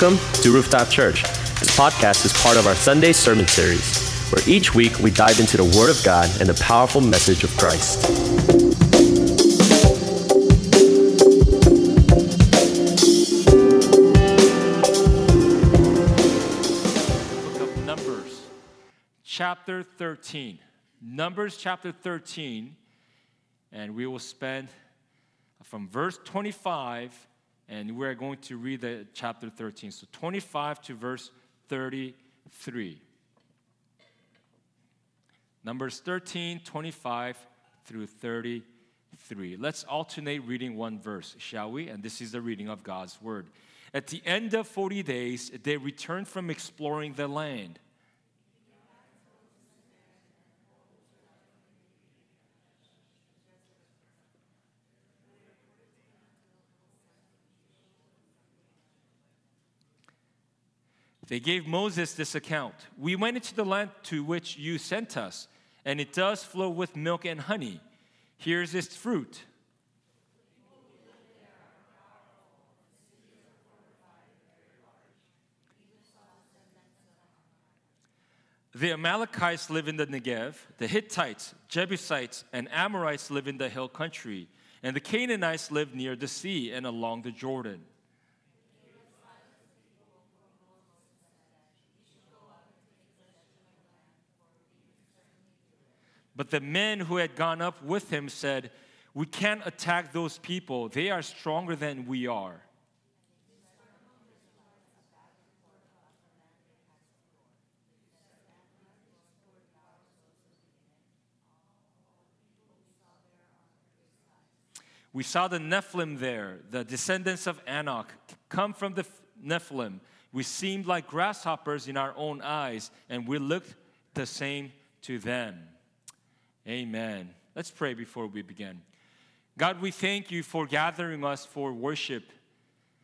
Welcome to Rooftop Church. This podcast is part of our Sunday sermon series, where each week we dive into the Word of God and the powerful message of Christ. book of Numbers, chapter 13. Numbers chapter 13, and we will spend from verse 25, and we're going to read the chapter 13. So 25 to verse 33. Numbers 13, 25 through 33. Let's alternate reading one verse, shall we? And this is the reading of God's word. At the end of 40 days, they returned from exploring the land. They gave Moses this account We went into the land to which you sent us, and it does flow with milk and honey. Here's its fruit. The Amalekites live in the Negev, the Hittites, Jebusites, and Amorites live in the hill country, and the Canaanites live near the sea and along the Jordan. But the men who had gone up with him said, We can't attack those people. They are stronger than we are. We saw the Nephilim there, the descendants of Anak, come from the Nephilim. We seemed like grasshoppers in our own eyes, and we looked the same to them. Amen. Let's pray before we begin. God, we thank you for gathering us for worship.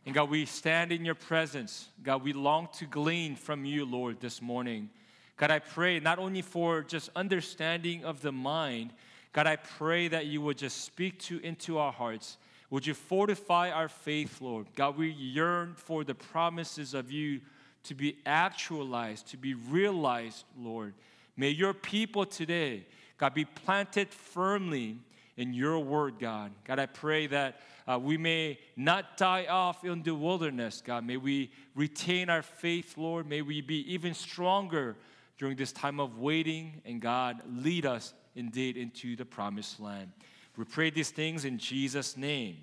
And God, we stand in your presence. God, we long to glean from you, Lord, this morning. God, I pray not only for just understanding of the mind, God, I pray that you would just speak to into our hearts. Would you fortify our faith, Lord? God, we yearn for the promises of you to be actualized, to be realized, Lord. May your people today, God, be planted firmly in your word, God. God, I pray that uh, we may not die off in the wilderness, God. May we retain our faith, Lord. May we be even stronger during this time of waiting, and God, lead us indeed into the promised land. We pray these things in Jesus' name.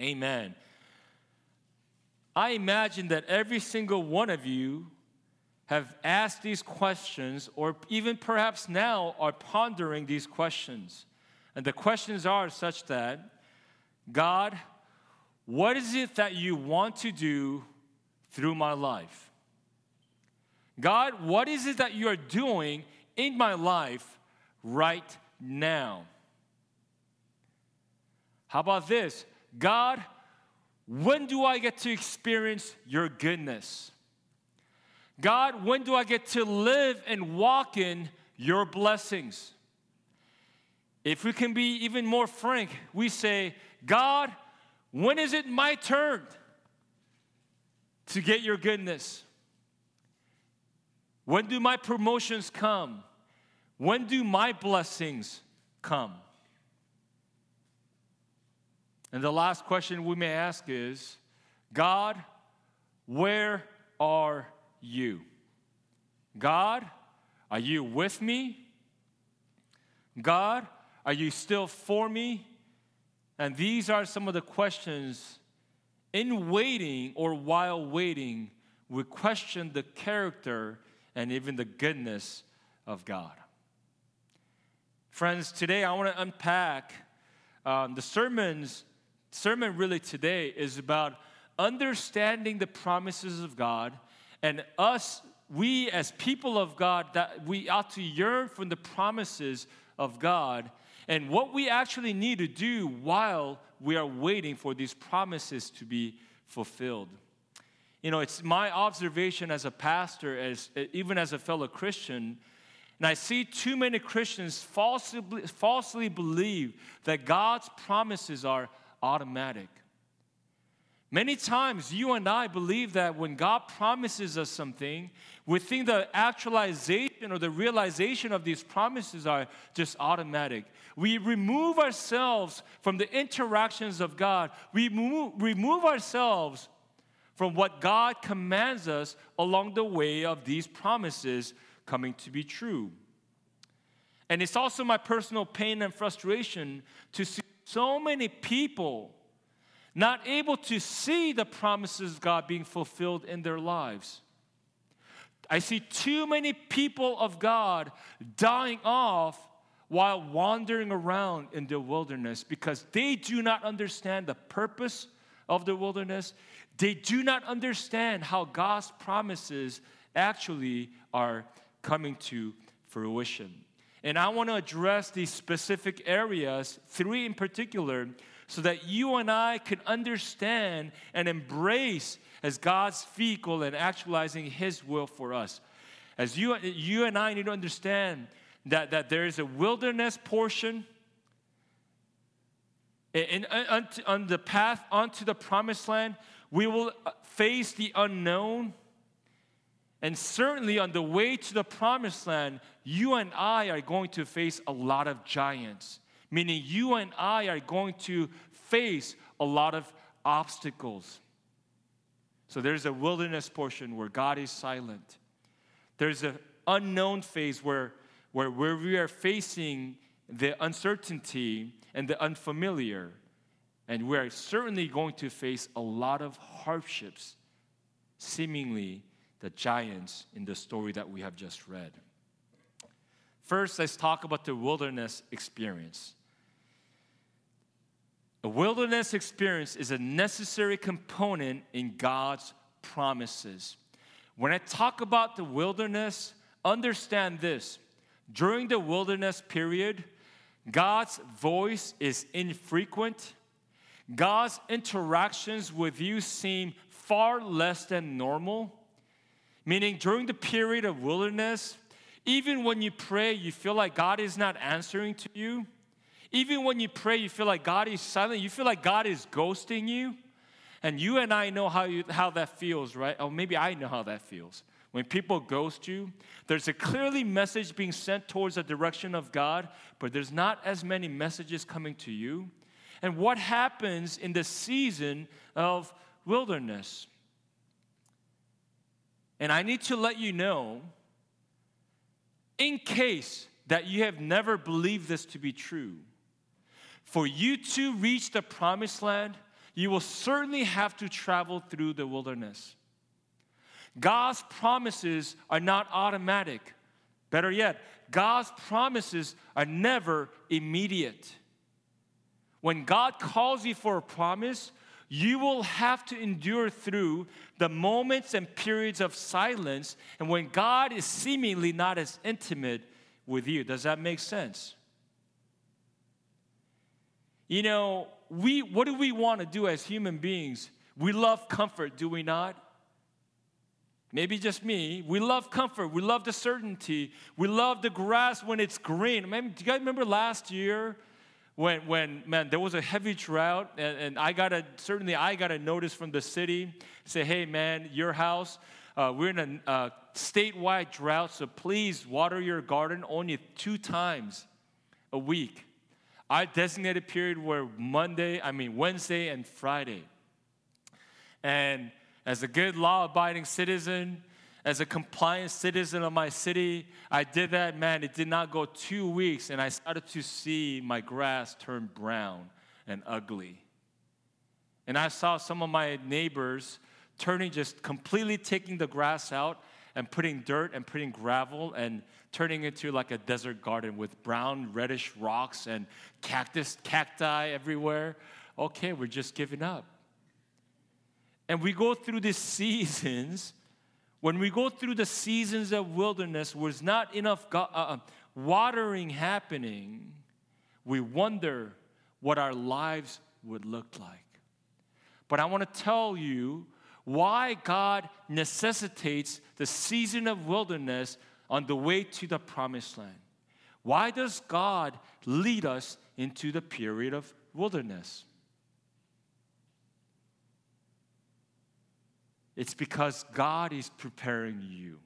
Amen. I imagine that every single one of you have asked these questions, or even perhaps now are pondering these questions. And the questions are such that God, what is it that you want to do through my life? God, what is it that you are doing in my life right now? How about this? God, when do I get to experience your goodness? God, when do I get to live and walk in your blessings? If we can be even more frank, we say, God, when is it my turn to get your goodness? When do my promotions come? When do my blessings come? And the last question we may ask is God, where are you? God, are you with me? God, are you still for me? And these are some of the questions in waiting or while waiting, we question the character and even the goodness of God. Friends, today I want to unpack um, the sermons. Sermon really today is about understanding the promises of God and us, we as people of God, that we ought to yearn for the promises of God and what we actually need to do while we are waiting for these promises to be fulfilled. You know, it's my observation as a pastor, as even as a fellow Christian, and I see too many Christians falsely, falsely believe that God's promises are automatic. Many times, you and I believe that when God promises us something, we think the actualization or the realization of these promises are just automatic. We remove ourselves from the interactions of God, we move, remove ourselves from what God commands us along the way of these promises coming to be true. And it's also my personal pain and frustration to see so many people not able to see the promises of God being fulfilled in their lives. I see too many people of God dying off while wandering around in the wilderness because they do not understand the purpose of the wilderness. They do not understand how God's promises actually are coming to fruition. And I want to address these specific areas, three in particular, so that you and I can understand and embrace as God's vehicle and actualizing His will for us. As you, you and I need to understand that, that there is a wilderness portion in, on, on the path onto the promised land, we will face the unknown. And certainly on the way to the promised land, you and I are going to face a lot of giants meaning you and I are going to face a lot of obstacles. So there's a wilderness portion where God is silent. There's an unknown phase where, where, where we are facing the uncertainty and the unfamiliar. And we're certainly going to face a lot of hardships, seemingly the giants in the story that we have just read. First, let's talk about the wilderness experience. A wilderness experience is a necessary component in God's promises. When I talk about the wilderness, understand this. During the wilderness period, God's voice is infrequent. God's interactions with you seem far less than normal. Meaning, during the period of wilderness, even when you pray, you feel like God is not answering to you. Even when you pray, you feel like God is silent. You feel like God is ghosting you. And you and I know how, you, how that feels, right? Or maybe I know how that feels. When people ghost you, there's a clearly message being sent towards the direction of God, but there's not as many messages coming to you. And what happens in the season of wilderness? And I need to let you know, in case that you have never believed this to be true, for you to reach the promised land, you will certainly have to travel through the wilderness. God's promises are not automatic. Better yet, God's promises are never immediate. When God calls you for a promise, you will have to endure through the moments and periods of silence and when God is seemingly not as intimate with you. Does that make sense? You know, we what do we want to do as human beings? We love comfort, do we not? Maybe just me. We love comfort. We love the certainty. We love the grass when it's green. do you guys remember last year when, when man, there was a heavy drought, and, and I got a certainly I got a notice from the city say, hey man, your house, uh, we're in a statewide drought, so please water your garden only two times a week. I designated period were Monday, I mean Wednesday and Friday. And as a good law abiding citizen, as a compliant citizen of my city, I did that, man. It did not go two weeks, and I started to see my grass turn brown and ugly. And I saw some of my neighbors turning, just completely taking the grass out and putting dirt and putting gravel and turning into like a desert garden with brown, reddish rocks and cactus, cacti everywhere. Okay, we're just giving up. And we go through these seasons. When we go through the seasons of wilderness where there's not enough uh, uh, watering happening, we wonder what our lives would look like. But I want to tell you why God necessitates the season of wilderness on the way to the promised land. Why does God lead us into the period of wilderness? It's because God is preparing you.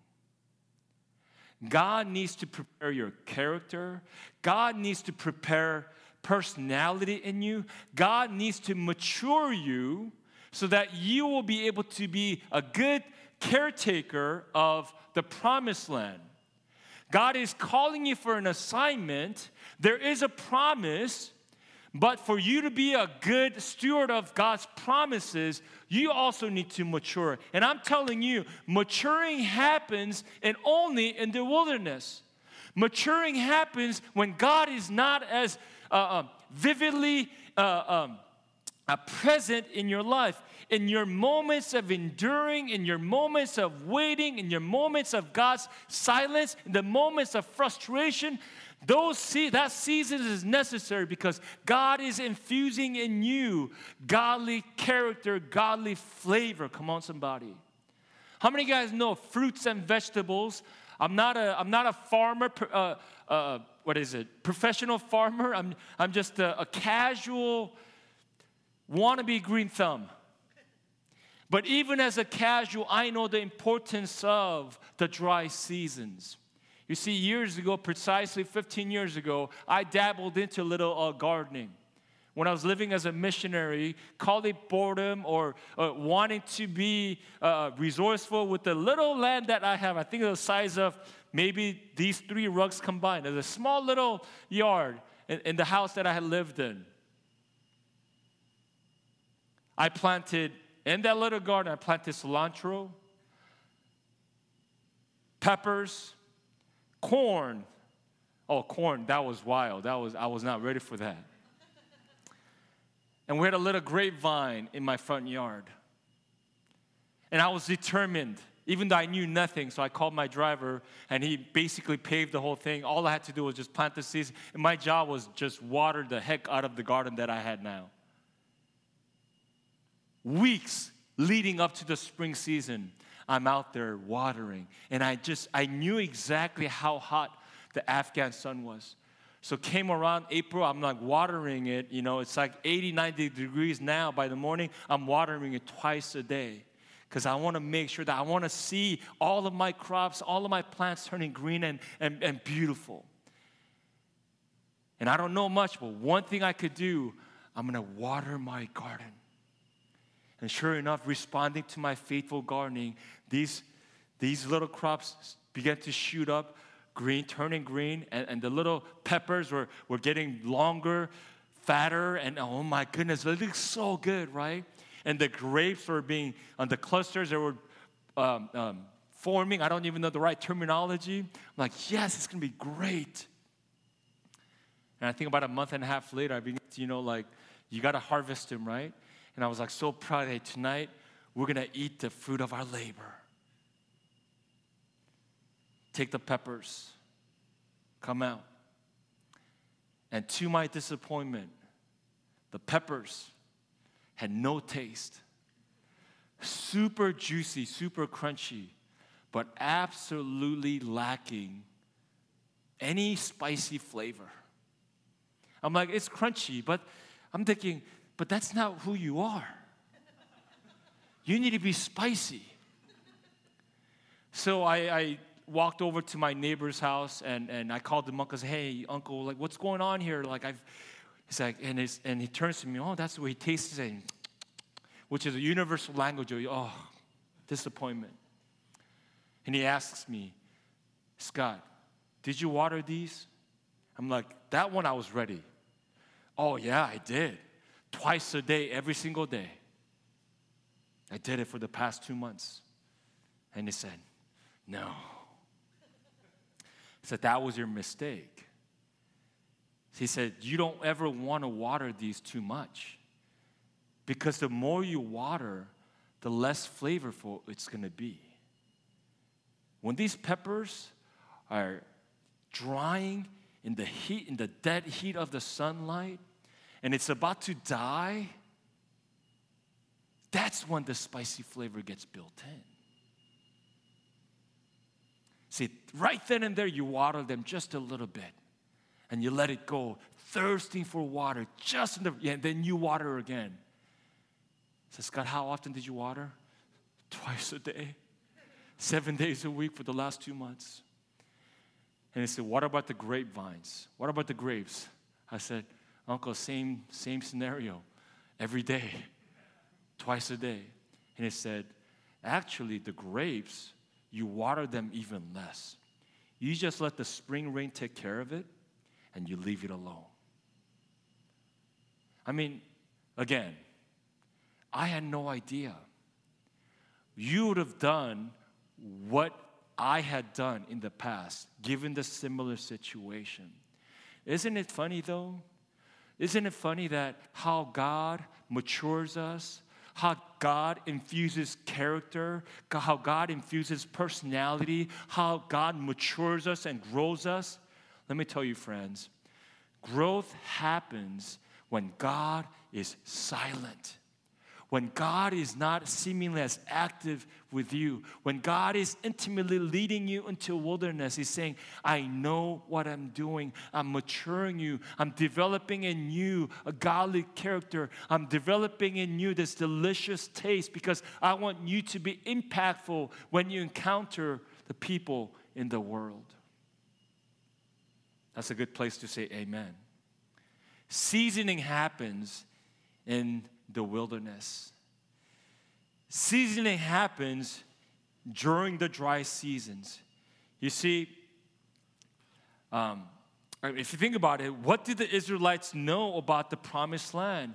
God needs to prepare your character. God needs to prepare personality in you. God needs to mature you so that you will be able to be a good caretaker of the promised land. God is calling you for an assignment. There is a promise, but for you to be a good steward of God's promises, you also need to mature. And I'm telling you, maturing happens and only in the wilderness. Maturing happens when God is not as uh, uh, vividly uh, um, uh, present in your life. In your moments of enduring, in your moments of waiting, in your moments of God's silence, in the moments of frustration, those see, that season is necessary because God is infusing in you godly character, godly flavor. Come on, somebody. How many guys know fruits and vegetables? I'm not a, I'm not a farmer, uh, uh, what is it, professional farmer. I'm, I'm just a, a casual wannabe green thumb. But even as a casual, I know the importance of the dry seasons. You see, years ago, precisely 15 years ago, I dabbled into a little uh, gardening. When I was living as a missionary, call it boredom or uh, wanting to be uh, resourceful with the little land that I have. I think the size of maybe these three rugs combined. There's a small little yard in, in the house that I had lived in. I planted, in that little garden, I planted cilantro, peppers, corn. Oh, corn, that was wild. That was I was not ready for that. And we had a little grapevine in my front yard. And I was determined, even though I knew nothing. So I called my driver, and he basically paved the whole thing. All I had to do was just plant the seeds. And my job was just water the heck out of the garden that I had now. Weeks leading up to the spring season, I'm out there watering. And I just, I knew exactly how hot the Afghan sun was. So came around April, I'm like watering it. You know, it's like 80, 90 degrees now by the morning. I'm watering it twice a day because I want to make sure that I want to see all of my crops, all of my plants turning green and, and, and beautiful. And I don't know much, but one thing I could do, I'm going to water my garden. And sure enough, responding to my faithful gardening, these, these little crops began to shoot up, green, turning green, and, and the little peppers were, were getting longer, fatter, and oh my goodness, it looks so good, right? And the grapes were being, on the clusters, they were um, um, forming. I don't even know the right terminology. I'm like, yes, it's gonna be great. And I think about a month and a half later, I begin to, you know, like, you gotta harvest them, right? And I was like so proud. Hey, tonight we're to eat the fruit of our labor. Take the peppers, come out. And to my disappointment, the peppers had no taste. Super juicy, super crunchy, but absolutely lacking any spicy flavor. I'm like, it's crunchy, but I'm thinking, but that's not who you are. You need to be spicy. So I, I walked over to my neighbor's house and, and I called him uncle. Said, hey, uncle, like what's going on here? Like I've, he's like, and, his, and he turns to me. Oh, that's the way he tastes it, which is a universal language of oh, disappointment. And he asks me, Scott, did you water these? I'm like, that one I was ready. Oh yeah, I did twice a day, every single day. I did it for the past two months. And he said, No. He said, That was your mistake. He said, You don't ever want to water these too much. Because the more you water, the less flavorful it's going to be. When these peppers are drying in the heat, in the dead heat of the sunlight, and it's about to die, that's when the spicy flavor gets built in. See, right then and there, you water them just a little bit and you let it go, thirsting for water, just in the, and then you water again. Says, Scott, how often did you water? twice a day, seven days a week for the last two months. And he said, What about the grapevines? What about the grapes? I said, Uncle, same, same scenario every day, twice a day. And he said, Actually, the grapes, you water them even less. You just let the spring rain take care of it and you leave it alone. I mean, again, I had no idea. You would have done what I had done in the past, given the similar situation. Isn't it funny though? Isn't it funny that how God matures us, how God infuses character, how God infuses personality, how God matures us and grows us? Let me tell you, friends, growth happens when God is silent when God is not seemingly as active with you, when God is intimately leading you into wilderness, He's saying, I know what I'm doing. I'm maturing you. I'm developing in you a godly character. I'm developing in you this delicious taste because I want you to be impactful when you encounter the people in the world. That's a good place to say amen. Seasoning happens in the wilderness. Seasoning happens during the dry seasons. You see, um, if you think about it, what did the Israelites know about the promised land?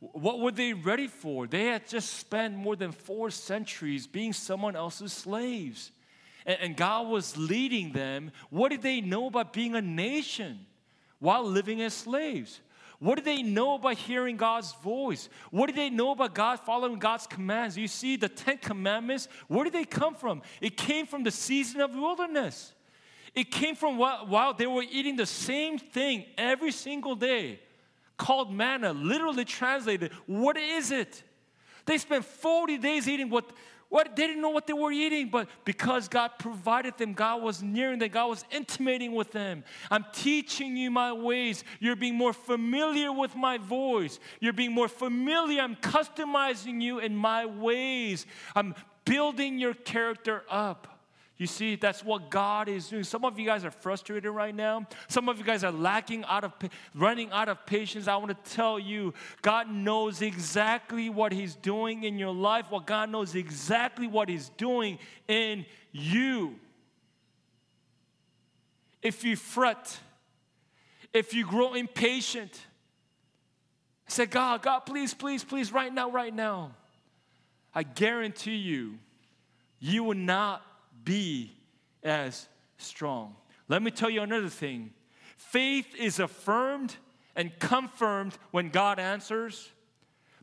What were they ready for? They had just spent more than four centuries being someone else's slaves. And, and God was leading them. What did they know about being a nation while living as slaves? What do they know about hearing God's voice? What do they know about God following God's commands? You see, the Ten Commandments, where did they come from? It came from the season of wilderness. It came from while they were eating the same thing every single day, called manna, literally translated. What is it? They spent 40 days eating what what they didn't know what they were eating, but because God provided them, God was nearing them, God was intimating with them. I'm teaching you my ways. You're being more familiar with my voice. You're being more familiar. I'm customizing you in my ways. I'm building your character up. You see, that's what God is doing. Some of you guys are frustrated right now. Some of you guys are lacking out of running out of patience. I want to tell you, God knows exactly what He's doing in your life. Well, God knows exactly what He's doing in you. If you fret, if you grow impatient, say, God, God, please, please, please, right now, right now. I guarantee you, you will not be as strong. Let me tell you another thing faith is affirmed and confirmed when God answers,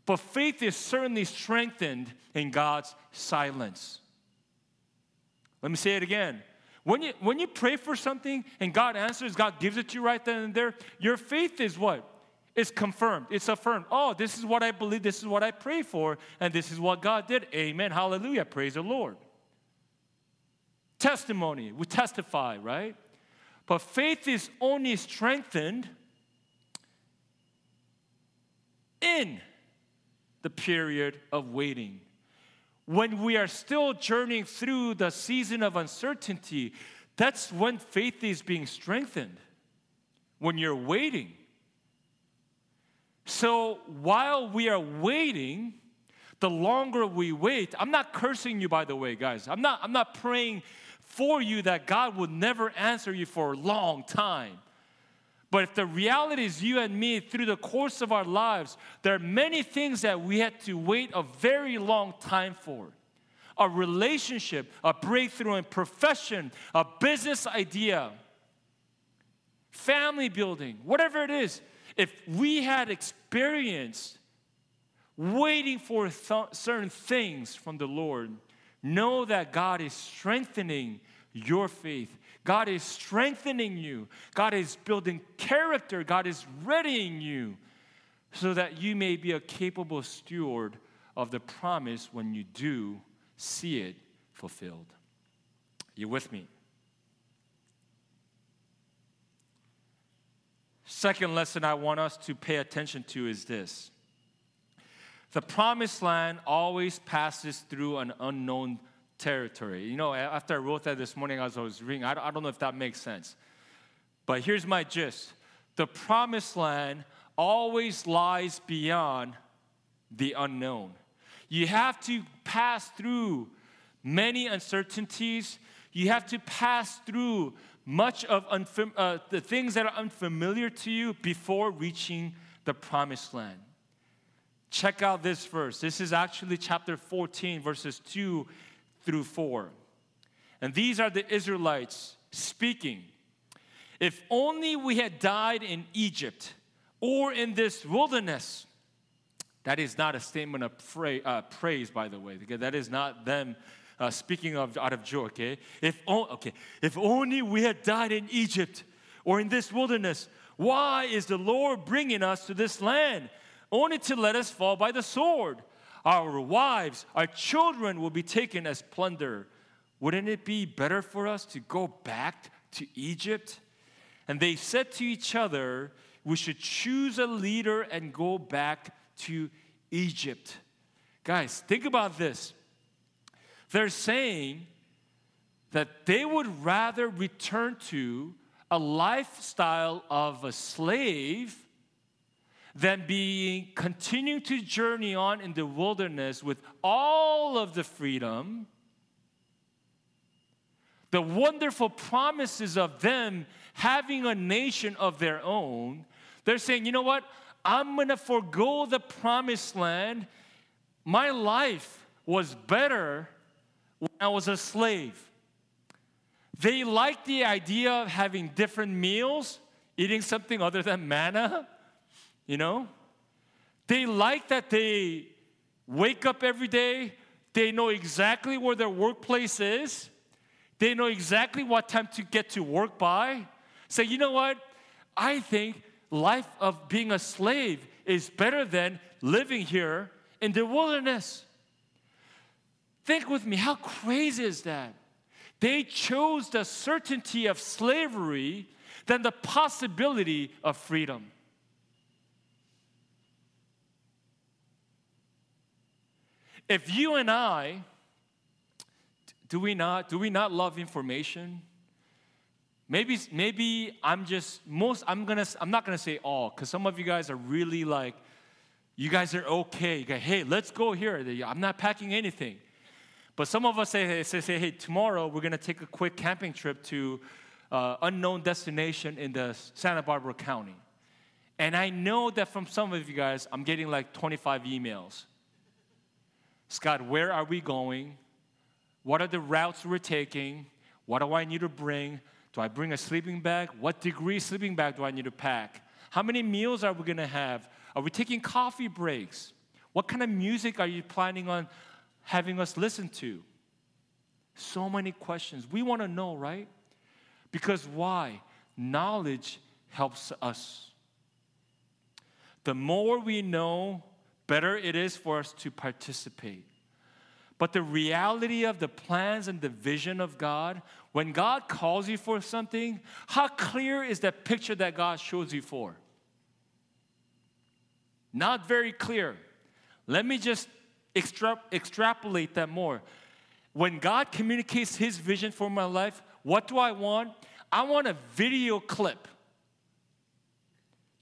but faith is certainly strengthened in God's silence. Let me say it again. When you, when you pray for something and God answers, God gives it to you right then and there, your faith is what? It's confirmed. It's affirmed. Oh, this is what I believe. This is what I pray for. And this is what God did. Amen. Hallelujah. Praise the Lord testimony. We testify, right? But faith is only strengthened in the period of waiting. When we are still journeying through the season of uncertainty, that's when faith is being strengthened. When you're waiting. So while we are waiting, the longer we wait, I'm not cursing you by the way, guys. I'm not I'm not praying for you that God would never answer you for a long time. But if the reality is you and me through the course of our lives, there are many things that we had to wait a very long time for. A relationship, a breakthrough in profession, a business idea, family building, whatever it is. If we had experienced waiting for th- certain things from the Lord, Know that God is strengthening your faith. God is strengthening you. God is building character. God is readying you so that you may be a capable steward of the promise when you do see it fulfilled. You with me? Second lesson I want us to pay attention to is this the promised land always passes through an unknown territory. You know, after I wrote that this morning as I was reading, I don't know if that makes sense. But here's my gist the promised land always lies beyond the unknown. You have to pass through many uncertainties. You have to pass through much of unfam- uh, the things that are unfamiliar to you before reaching the promised land. Check out this verse. This is actually chapter 14, verses 2 through 4. And these are the Israelites speaking. If only we had died in Egypt or in this wilderness. That is not a statement of uh, praise, by the way, that is not them uh, speaking of out of joy. Okay, if okay, if only we had died in Egypt or in this wilderness. Why is the Lord bringing us to this land only to let us fall by the sword? Our wives, our children will be taken as plunder. Wouldn't it be better for us to go back to Egypt? And they said to each other, We should choose a leader and go back to Egypt. Guys, think about this. They're saying that they would rather return to a lifestyle of a slave than being continuing to journey on in the wilderness with all of the freedom the wonderful promises of them having a nation of their own they're saying you know what? I'm going to forego the promised land. My life was better when i was a slave. They like the idea of having different meals, eating something other than manna, you know? They like that they wake up every day, they know exactly where their workplace is, they know exactly what time to get to work by. Say, you know what? I think life of being a slave is better than living here in the wilderness. Think with me, how crazy is that? They chose the certainty of slavery than the possibility of freedom. If you and I, do we not, do we not love information? Maybe, maybe I'm just most, I'm gonna, I'm not gonna say all, because some of you guys are really like, you guys are okay. You go, hey, let's go here. I'm not packing anything. But some of us say, say, say hey, tomorrow we're to take a quick camping trip to uh, unknown destination in the Santa Barbara County. And I know that from some of you guys, I'm getting like 25 emails. Scott, where are we going? What are the routes we're taking? What do I need to bring? Do I bring a sleeping bag? What degree sleeping bag do I need to pack? How many meals are we gonna have? Are we taking coffee breaks? What kind of music are you planning on having us listen to? So many questions. We want to know, right? Because why? Knowledge helps us. The more we know, better it is for us to participate. But the reality of the plans and the vision of God, when God calls you for something, how clear is that picture that God shows you for? Not very clear. Let me just extra- extrapolate that more. When God communicates His vision for my life, what do I want? I want a video clip,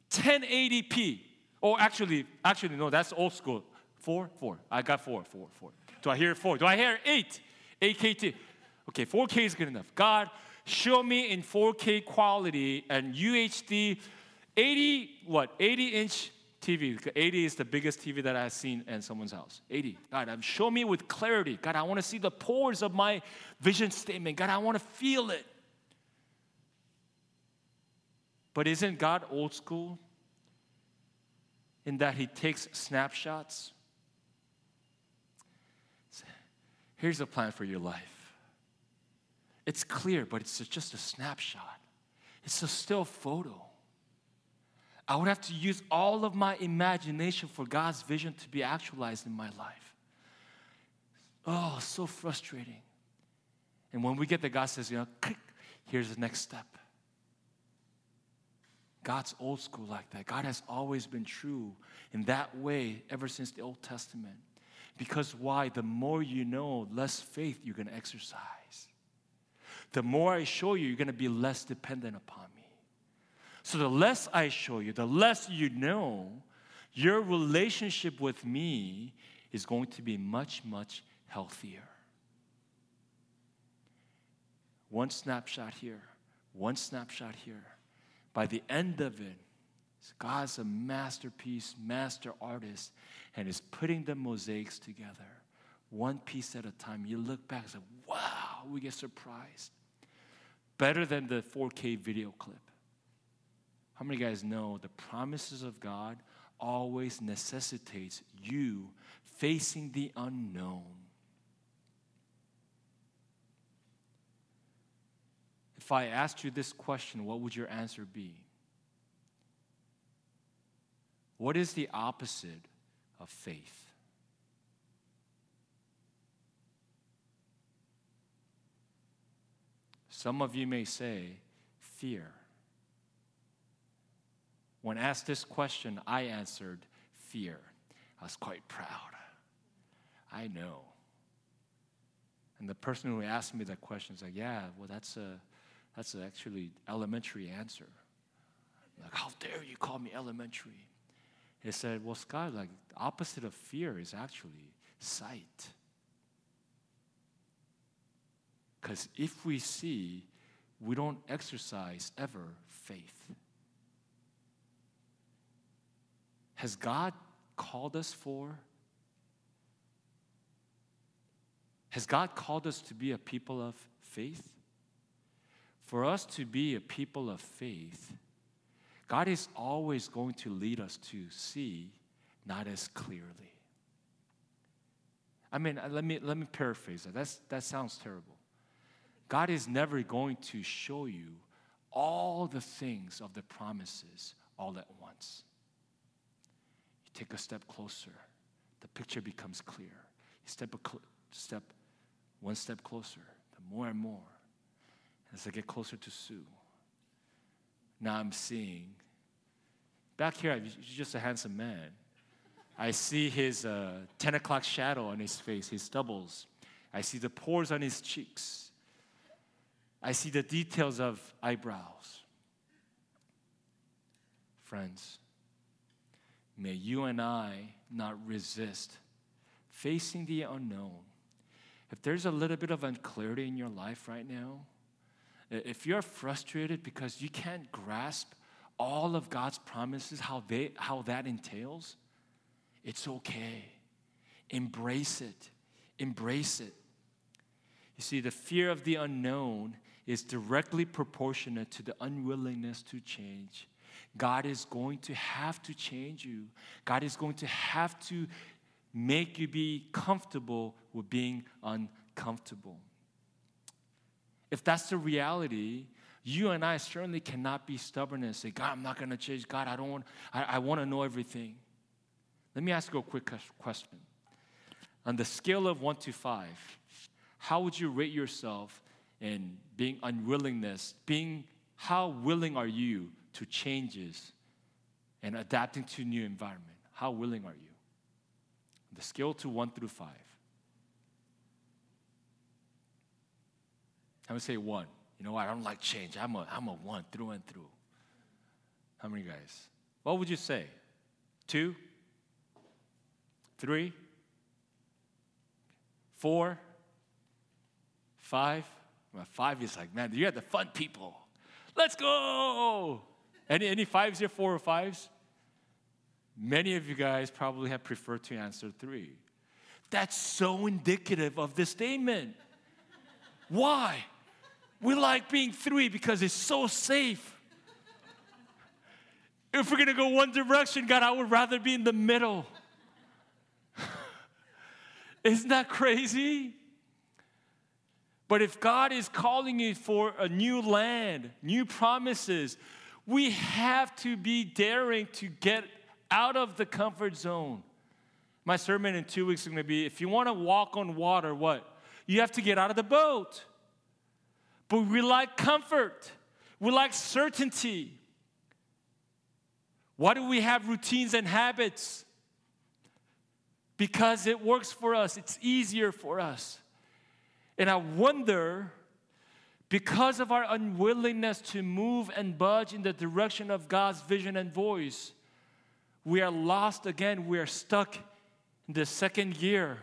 1080p. Or actually, actually, no, that's old school. Four, four. I got four, four, four. Do I hear four? Do I hear eight? 8K. Okay, 4K is good enough. God, show me in 4K quality and UHD, 80 what? 80 inch TV. 80 is the biggest TV that I've seen in someone's house. 80. God, um, show me with clarity. God, I want to see the pores of my vision statement. God, I want to feel it. But isn't God old school in that He takes snapshots? Here's a plan for your life. It's clear, but it's just a snapshot. It's a still photo. I would have to use all of my imagination for God's vision to be actualized in my life. Oh, so frustrating. And when we get there, God says, you know, here's the next step. God's old school like that. God has always been true in that way ever since the Old Testament. Because why? The more you know, less faith you're going to exercise. The more I show you, you're going to be less dependent upon me. So the less I show you, the less you know, your relationship with me is going to be much, much healthier. One snapshot here, one snapshot here. By the end of it, God's a masterpiece, master artist, and is putting the mosaics together, one piece at a time. You look back and say, wow, we get surprised. Better than the 4K video clip. How many guys know the promises of God always necessitates you facing the unknown? If I asked you this question, what would your answer be? What is the opposite of faith? Some of you may say, fear. When asked this question, I answered, fear. I was quite proud. I know. And the person who asked me that question is like, yeah, well, that's a that's actually elementary answer. Like, how dare you call me elementary? He said, well, Scott, like, the opposite of fear is actually sight. Because if we see, we don't exercise ever faith. Has God called us for? Has God called us to be a people of faith? For us to be a people of faith, God is always going to lead us to see not as clearly. I mean, let me, let me paraphrase that. That's, that sounds terrible. God is never going to show you all the things of the promises all at once. You take a step closer, the picture becomes clear. You step, a cl- step one step closer, the more and more as I get closer to Sue. Now I'm seeing. Back here, he's just a handsome man. I see his uh, 10 o'clock shadow on his face, his stubbles. I see the pores on his cheeks. I see the details of eyebrows. Friends, may you and I not resist facing the unknown. If there's a little bit of unclarity in your life right now, if you're frustrated because you can't grasp all of God's promises, how, they, how that entails, it's okay. Embrace it. Embrace it. You see, the fear of the unknown is directly proportionate to the unwillingness to change. God is going to have to change you. God is going to have to make you be comfortable with being uncomfortable. If that's the reality, you and I certainly cannot be stubborn and say, God, I'm not going to change. God, I don't want, I, I want to know everything. Let me ask you a quick question. On the scale of one to five, how would you rate yourself in being unwillingness? Being, how willing are you to changes and adapting to new environment? How willing are you? The scale to one through five. I would say one. You know what? I don't like change. I'm a, I'm a one through and through. How many guys? What would you say? Two? Three? Four? Five? Five is like, man, you're the fun people. Let's go! Any, any fives here, four or fives? Many of you guys probably have preferred to answer three. That's so indicative of the statement. Why? We like being three because it's so safe. If we're gonna go one direction, God, I would rather be in the middle. Isn't that crazy? But if God is calling you for a new land, new promises, we have to be daring to get out of the comfort zone. My sermon in two weeks is going to be if you want to walk on water, what? You have to get out of the boat. But we like comfort, we like certainty. Why do we have routines and habits? Because it works for us, it's easier for us. And I wonder, because of our unwillingness to move and budge in the direction of God's vision and voice, we are lost again. We are stuck in the second year,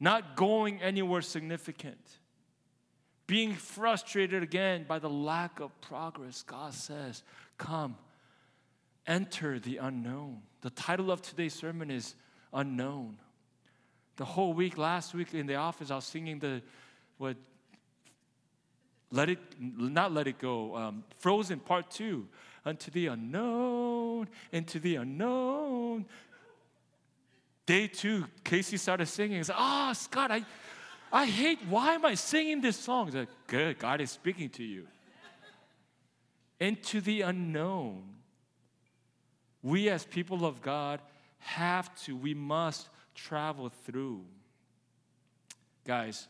not going anywhere significant. Being frustrated again by the lack of progress, God says, Come, enter the unknown. The title of today's sermon is Unknown. The whole week, last week in the office, I was singing the what let it not let it go um, frozen part two unto the unknown into the unknown day two casey started singing like oh scott i i hate why am i singing this song? He's like good god is speaking to you. Into the unknown. We as people of god have to we must travel through. Guys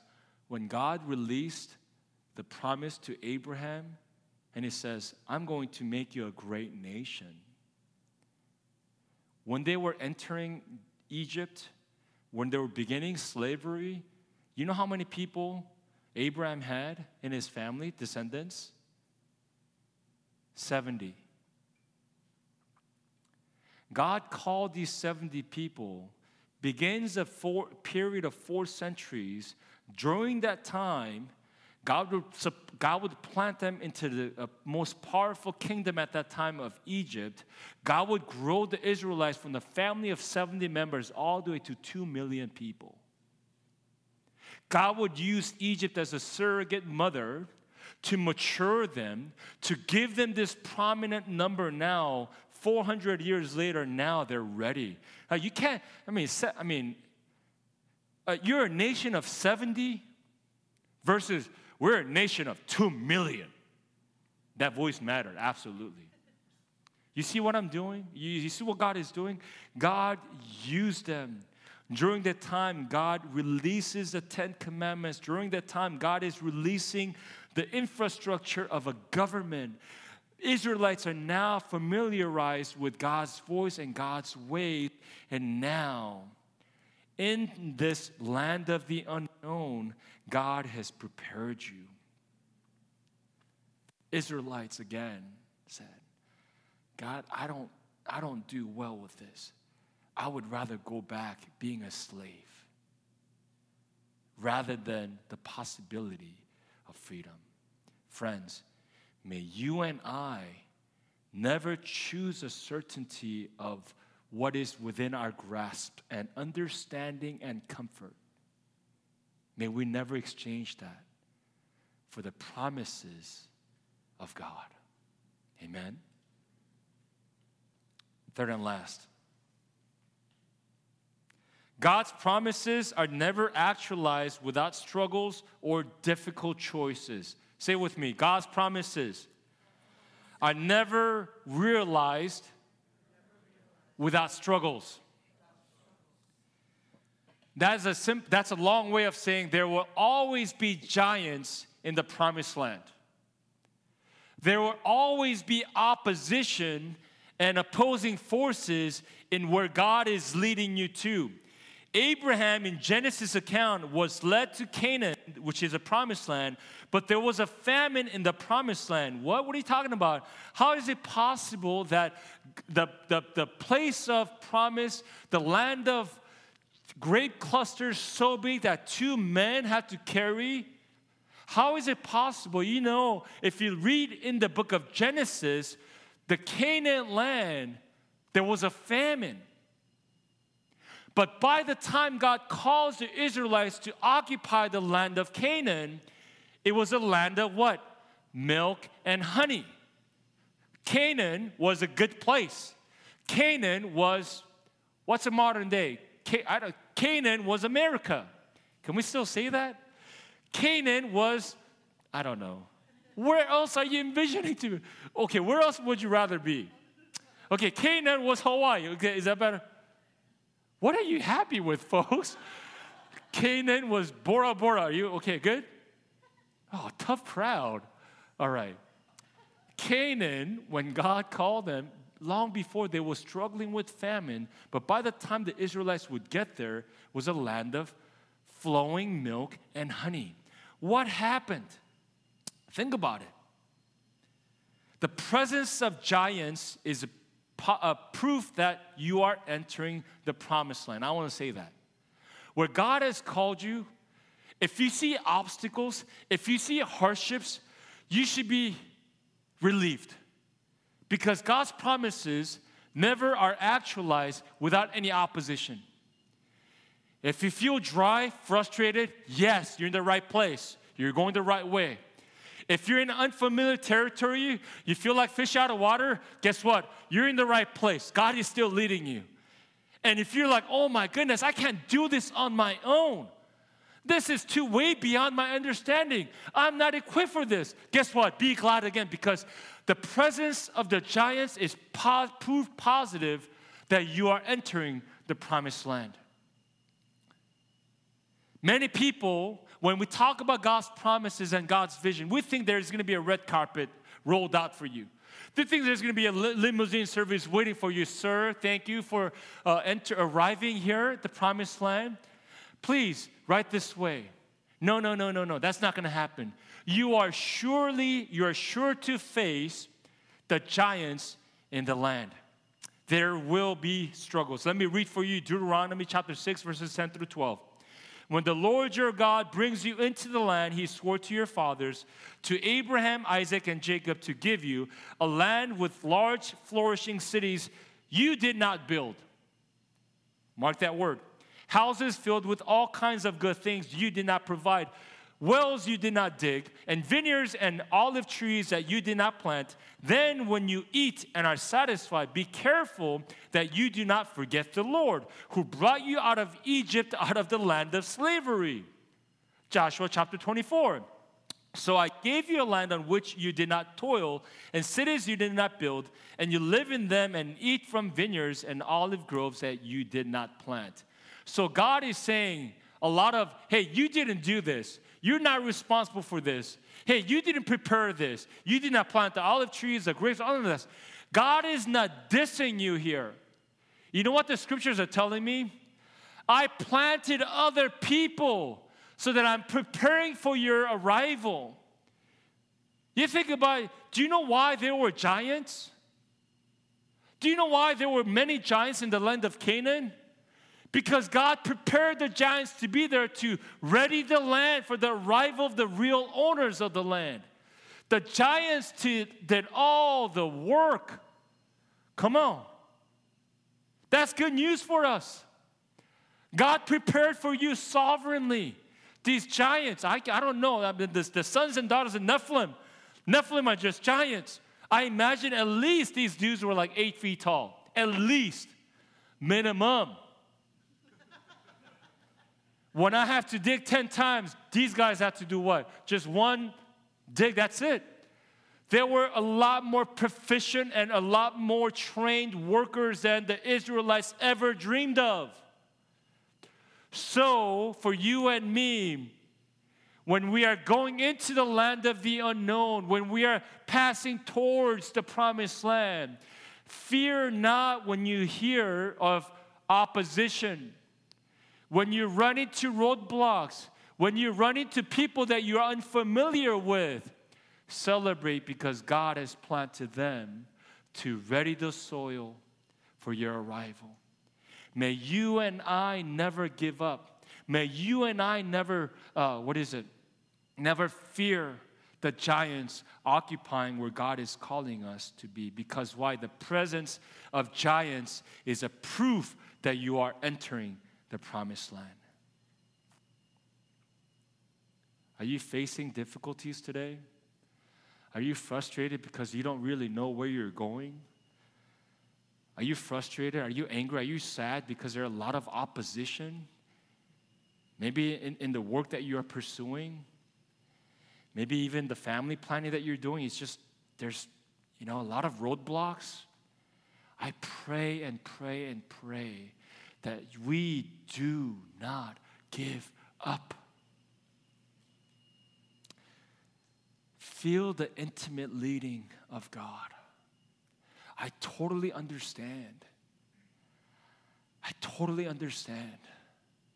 when god released the promise to Abraham, and he says, I'm going to make you a great nation. When they were entering Egypt, when they were beginning slavery, you know how many people Abraham had in his family, descendants? 70. God called these 70 people, begins a four, period of four centuries. During that time, God would, God would plant them into the uh, most powerful kingdom at that time of Egypt. God would grow the Israelites from the family of 70 members all the way to 2 million people. God would use Egypt as a surrogate mother to mature them, to give them this prominent number now. 400 years later, now they're ready. Now, you can't, I mean, I mean, uh, you're a nation of 70 versus we're a nation of 2 million. That voice mattered, absolutely. You see what I'm doing? You, you see what God is doing? God used them. During that time, God releases the Ten Commandments. During that time, God is releasing the infrastructure of a government. Israelites are now familiarized with God's voice and God's way. And now, in this land of the unknown, God has prepared you. Israelites again said, God, I don't, I don't do well with this. I would rather go back being a slave rather than the possibility of freedom. Friends, may you and I never choose a certainty of what is within our grasp and understanding and comfort May we never exchange that for the promises of God. Amen. Third and last. God's promises are never actualized without struggles or difficult choices. Say with me God's promises are never realized without struggles. That's a, sim- that's a long way of saying there will always be giants in the promised land. There will always be opposition and opposing forces in where God is leading you to. Abraham in Genesis account was led to Canaan, which is a promised land, but there was a famine in the promised land. What, what are you talking about? How is it possible that the, the, the place of promise, the land of grape clusters so big that two men had to carry? How is it possible? You know, if you read in the book of Genesis, the Canaan land, there was a famine. But by the time God calls the Israelites to occupy the land of Canaan, it was a land of what? Milk and honey. Canaan was a good place. Canaan was, what's a modern day? Canaan was America. Can we still say that? Canaan was, I don't know. Where else are you envisioning to? Okay, where else would you rather be? Okay, Canaan was Hawaii. Okay, is that better? What are you happy with, folks? Canaan was Bora Bora. Are you okay? Good? Oh, tough crowd. All right. Canaan, when God called them, long before they were struggling with famine, but by the time the Israelites would get there, was a land of flowing milk and honey. What happened? Think about it. The presence of giants is a, a uh, proof that you are entering the promised land. I want to say that. Where God has called you, if you see obstacles, if you see hardships, you should be relieved. Because God's promises never are actualized without any opposition. If you feel dry, frustrated, yes, you're in the right place. You're going the right way. If you're in unfamiliar territory, you feel like fish out of water, guess what? You're in the right place. God is still leading you. And if you're like, oh my goodness, I can't do this on my own. This is too way beyond my understanding. I'm not equipped for this. Guess what? Be glad again because the presence of the giants is po- proof positive that you are entering the promised land. Many people, when we talk about God's promises and God's vision, we think there's going to be a red carpet rolled out for you. They think there's going to be a limousine service waiting for you, sir. Thank you for uh, enter, arriving here at the promised land. Please, right this way. No, no, no, no, no. That's not going to happen. You are surely, you are sure to face the giants in the land. There will be struggles. Let me read for you Deuteronomy chapter 6, verses 10 through 12. When the Lord your God brings you into the land he swore to your fathers, to Abraham, Isaac, and Jacob to give you, a land with large, flourishing cities you did not build. Mark that word houses filled with all kinds of good things you did not provide, wells you did not dig, and vineyards and olive trees that you did not plant. Then, when you eat and are satisfied, be careful that you do not forget the Lord, who brought you out of Egypt, out of the land of slavery. Joshua chapter 24. So I gave you a land on which you did not toil, and cities you did not build, and you live in them and eat from vineyards and olive groves that you did not plant. So God is saying a lot of, hey, you didn't do this. You're not responsible for this. Hey, you didn't prepare this. You did not plant the olive trees, the grapes, all of this. God is not dissing you here. You know what the scriptures are telling me? I planted other people so that I'm preparing for your arrival. You think about do you know why there were giants? Do you know why there were many giants in the land of Canaan? Because God prepared the giants to be there to ready the land for the arrival of the real owners of the land. The giants did all the work. Come on. That's good news for us. God prepared for you sovereignly. These giants, I, I don't know, I mean, the, the sons and daughters of Nephilim, Nephilim are just giants. I imagine at least these dudes were like eight feet tall, at least, minimum. When I have to dig 10 times, these guys have to do what? Just one dig, that's it. There were a lot more proficient and a lot more trained workers than the Israelites ever dreamed of. So, for you and me, when we are going into the land of the unknown, when we are passing towards the promised land, fear not when you hear of opposition when you run into roadblocks, when you run into people that you're unfamiliar with, celebrate because God has planted them to ready the soil for your arrival. May you and I never give up. May you and I never, uh, what is it? Never fear the giants occupying where God is calling us to be. Because why? The presence of giants is a proof that you are entering the promised land. Are you facing difficulties today? Are you frustrated because you don't really know where you're going? Are you frustrated? Are you angry? Are you sad because there are a lot of opposition? Maybe in, in the work that you are pursuing? Maybe even the family planning that you're doing, it's just there's you know a lot of roadblocks. I pray and pray and pray that we do not give up. Feel the intimate leading of God. I totally understand. I totally understand.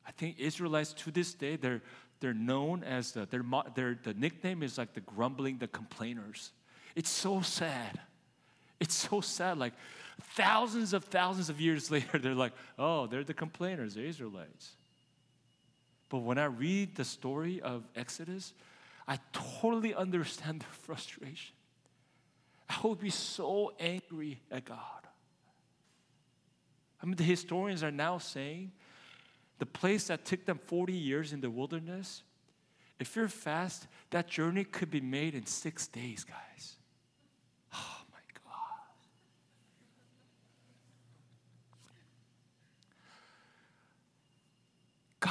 I think Israelites to this day, they're, they're known as the, their, their, the nickname is like the grumbling, the complainers. It's so sad. It's so sad. Like thousands of thousands of years later, they're like, oh, they're the complainers, the Israelites. But when I read the story of Exodus, I totally understand their frustration. I would be so angry at God. I mean, the historians are now saying the place that took them 40 years in the wilderness, if you're fast, that journey could be made in six days, guys. Oh my God.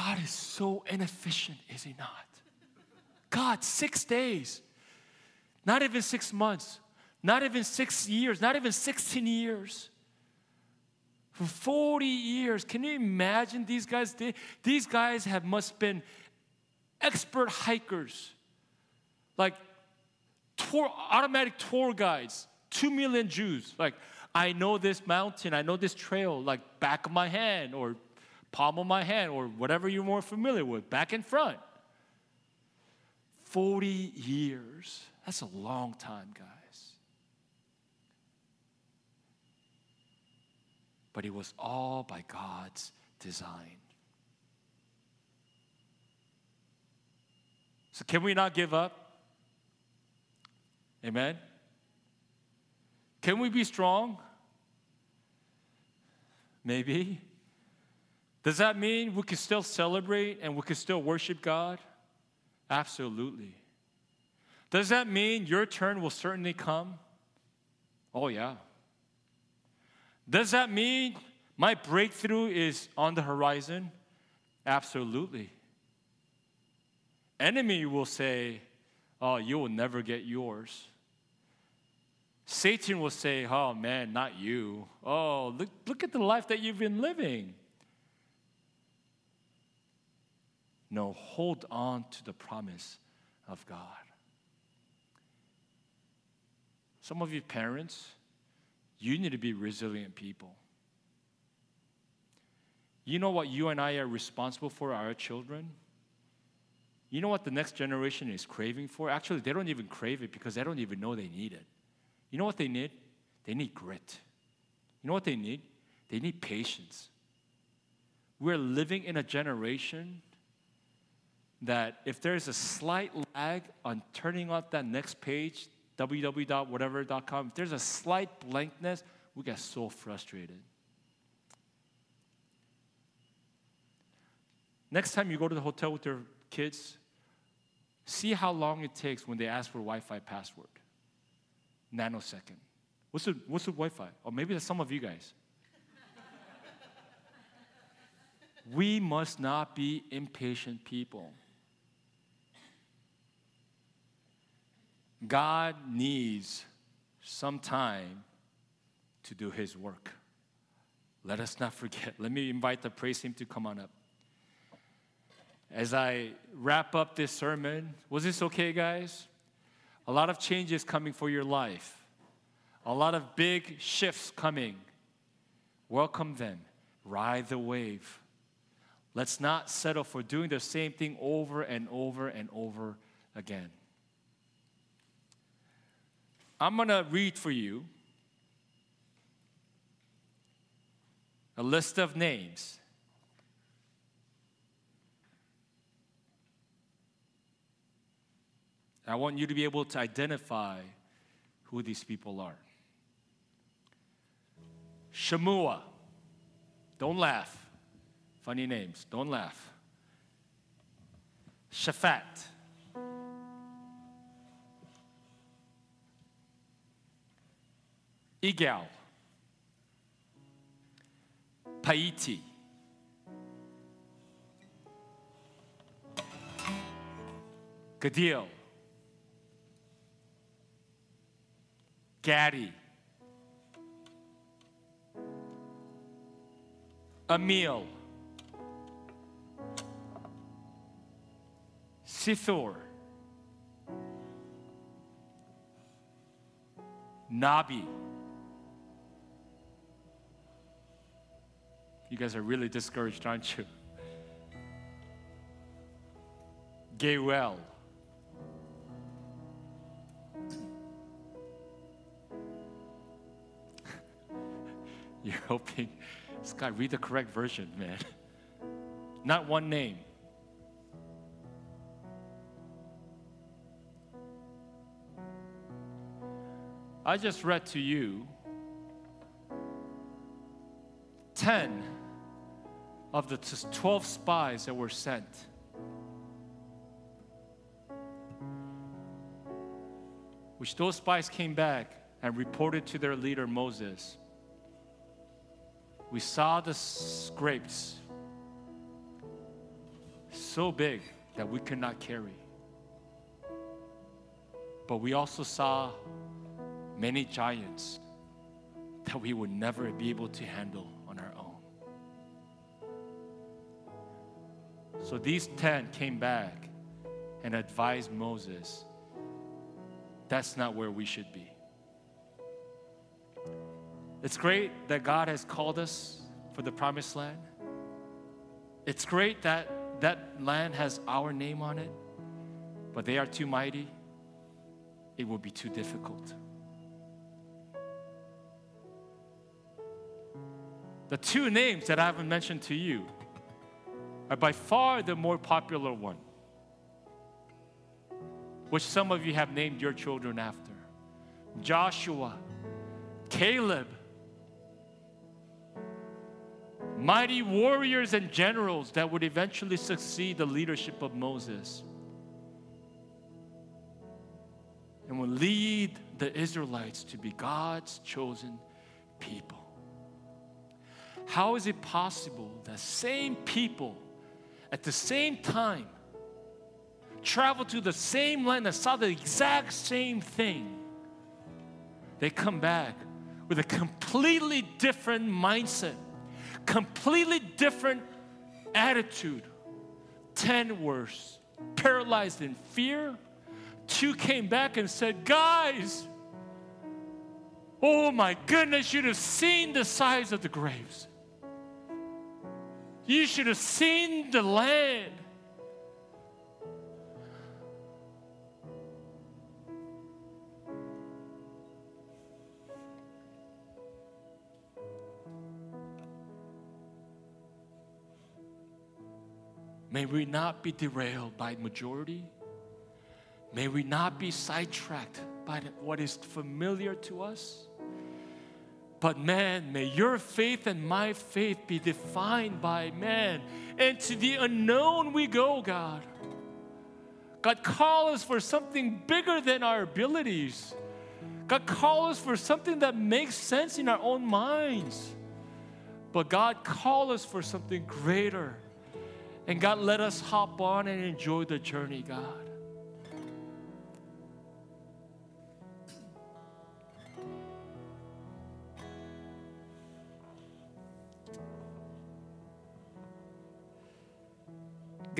God is so inefficient, is He not? God, six days, not even six months, not even six years, not even 16 years. For 40 years. Can you imagine these guys? These guys have must been expert hikers, like tour, automatic tour guides, two million Jews. Like, I know this mountain, I know this trail, like back of my hand or palm of my hand or whatever you're more familiar with, back and front. 40 years. That's a long time, guys. But it was all by God's design. So, can we not give up? Amen? Can we be strong? Maybe. Does that mean we can still celebrate and we can still worship God? Absolutely. Does that mean your turn will certainly come? Oh, yeah. Does that mean my breakthrough is on the horizon? Absolutely. Enemy will say, Oh, you will never get yours. Satan will say, Oh man, not you. Oh, look, look at the life that you've been living. No, hold on to the promise of God. Some of you parents, you need to be resilient people. You know what you and I are responsible for our children? You know what the next generation is craving for? Actually, they don't even crave it because they don't even know they need it. You know what they need? They need grit. You know what they need? They need patience. We're living in a generation that if there's a slight lag on turning up that next page, www.whatever.com, if there's a slight blankness, we get so frustrated. Next time you go to the hotel with your kids, see how long it takes when they ask for Wi Fi password. Nanosecond. What's the, what's the Wi Fi? Or oh, maybe that's some of you guys. we must not be impatient people. God needs some time to do his work. Let us not forget. Let me invite the praise team to come on up. As I wrap up this sermon, was this okay, guys? A lot of changes coming for your life, a lot of big shifts coming. Welcome them, ride the wave. Let's not settle for doing the same thing over and over and over again. I'm going to read for you a list of names. I want you to be able to identify who these people are. Shammua. Don't laugh. Funny names. Don't laugh. Shaphat. Igal, Palti, Gaddiel, Gaddi, Ammiel, Sethur, Nahbi, You guys are really discouraged, aren't you? Geuel. You're hoping, Scott, read the correct version, man. Not one name. I just read to you 10 of the 12 spies that were sent. Which those spies came back and reported to their leader Moses. We saw the scrapes so big that we could not carry. But we also saw many giants that we would never be able to handle So these 10 came back and advised Moses that's not where we should be. It's great that God has called us for the promised land. It's great that that land has our name on it, but they are too mighty. It will be too difficult. The two names that I haven't mentioned to you are by far the more popular one, which some of you have named your children after Joshua, Caleb, mighty warriors and generals that would eventually succeed the leadership of Moses and will lead the Israelites to be God's chosen people. How is it possible that same people at the same time travel to the same land and saw the exact same thing? They come back with a completely different mindset completely different attitude. Ten worse, paralyzed in fear. Two came back and said, Guys, oh my goodness, you'd have seen the size of the graves. You should have seen the land. May we not be derailed by majority. May we not be sidetracked by what is familiar to us. But man, may your faith and my faith be defined by man. And to the unknown we go, God. God, call us for something bigger than our abilities. God, call us for something that makes sense in our own minds. But God, call us for something greater and God, let us hop on and enjoy the journey, God.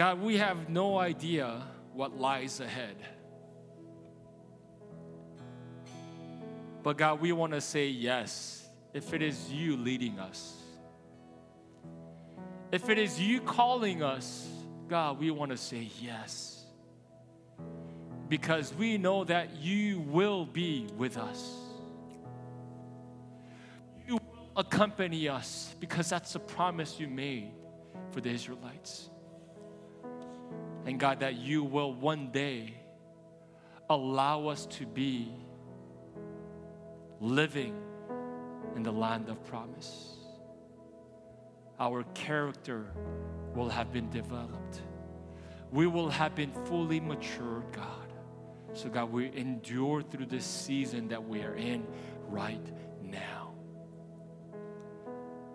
God, we have no idea what lies ahead. But God, we want to say yes if it is you leading us. If it is you calling us, God, we want to say yes. Because we know that you will be with us. You will accompany us because that's the promise you made for the Israelites. And God, that you will one day allow us to be living in the land of promise our character will have been developed. We will have been fully matured, God. So, God, we endure through this season that we are in right now.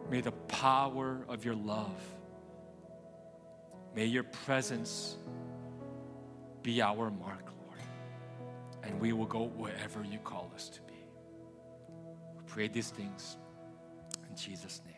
May the power of your love, may your presence be our mark, Lord. And we will go wherever you call us to be. We pray these things in Jesus' name.